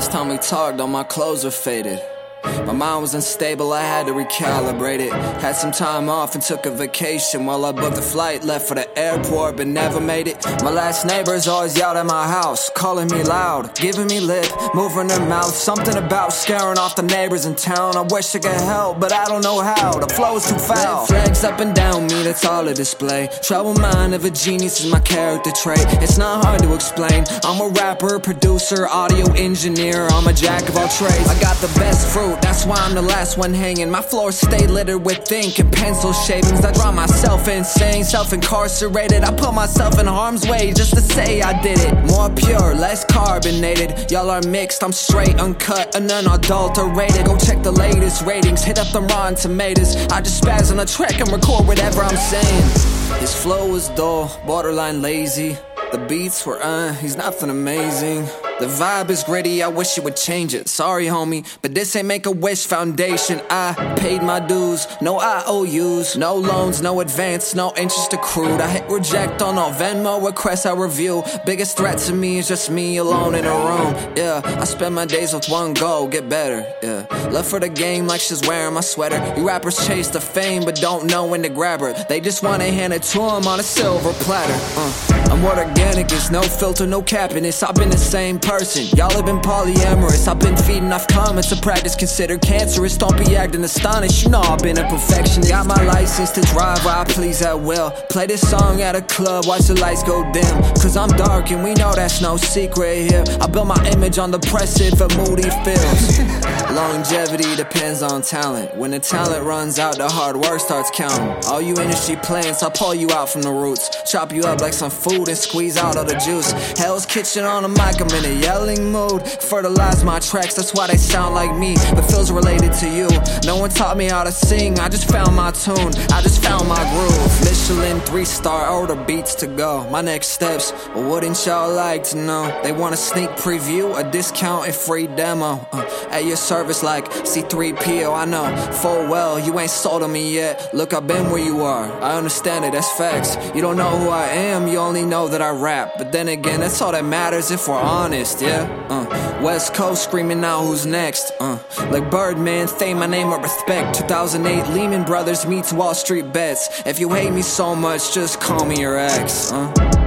Last time we talked, all my clothes were faded. My mind was unstable, I had to recalibrate it. Had some time off and took a vacation while I booked a flight, left for the airport, but never made it. My last neighbors always yelled at my house, calling me loud, giving me lip, moving their mouth. Something about scaring off the neighbors in town. I wish I could help, but I don't know how. The flow is too foul. Flags up and down me, that's all a display. Trouble mind of a genius is my character trait. It's not hard to explain. I'm a rapper, producer, audio engineer. I'm a jack of all trades. I got the best fruit that's why I'm the last one hanging. My floors stay littered with ink and pencil shavings. I draw myself insane, self incarcerated. I put myself in harm's way just to say I did it. More pure, less carbonated. Y'all are mixed, I'm straight, uncut, and unadulterated. Go check the latest ratings, hit up the Rotten Tomatoes. I just spaz on the track and record whatever I'm saying. His flow was dull, borderline lazy. The beats were, uh, he's nothing amazing. The vibe is gritty, I wish you would change it. Sorry, homie, but this ain't Make a Wish Foundation. I paid my dues, no IOUs, no loans, no advance, no interest accrued. I hit reject on all Venmo requests I review. Biggest threat to me is just me alone in a room. Yeah, I spend my days with one goal, get better. Yeah, love for the game like she's wearing my sweater. You rappers chase the fame, but don't know when to grab her. They just wanna hand it to them on a silver platter. Uh, I'm what organic is, no filter, no cappiness. I've been the same person. Y'all have been polyamorous. I've been feeding off comments. A practice considered cancerous. Don't be acting astonished. You know I've been a perfectionist. Got my license to drive where I please at will. Play this song at a club, watch the lights go dim. Cause I'm dark and we know that's no secret here. I built my image on depressive and moody feels. Longevity depends on talent. When the talent runs out, the hard work starts counting. All you industry plants, I'll pull you out from the roots. Chop you up like some food and squeeze out all the juice. Hell's Kitchen on the mic, I'm in a yelling mood. Fertilize my tracks, that's why they sound like me, but feels related to you. No one taught me how to sing, I just found my tune, I just found my groove. Michelin three star order beats to go. My next steps, well, wouldn't y'all like to know? They want a sneak preview, a discount, and free demo. Uh, at your service, like C3PO, I know full well you ain't sold on me yet. Look, I've been where you are, I understand it, that's facts. You don't know who I am, you only know that I rap. But then again, that's all that matters if we're honest yeah. Uh, West Coast screaming out who's next. Uh, like Birdman, say my name with respect. 2008 Lehman Brothers meets Wall Street bets. If you hate me so much, just call me your ex. Uh.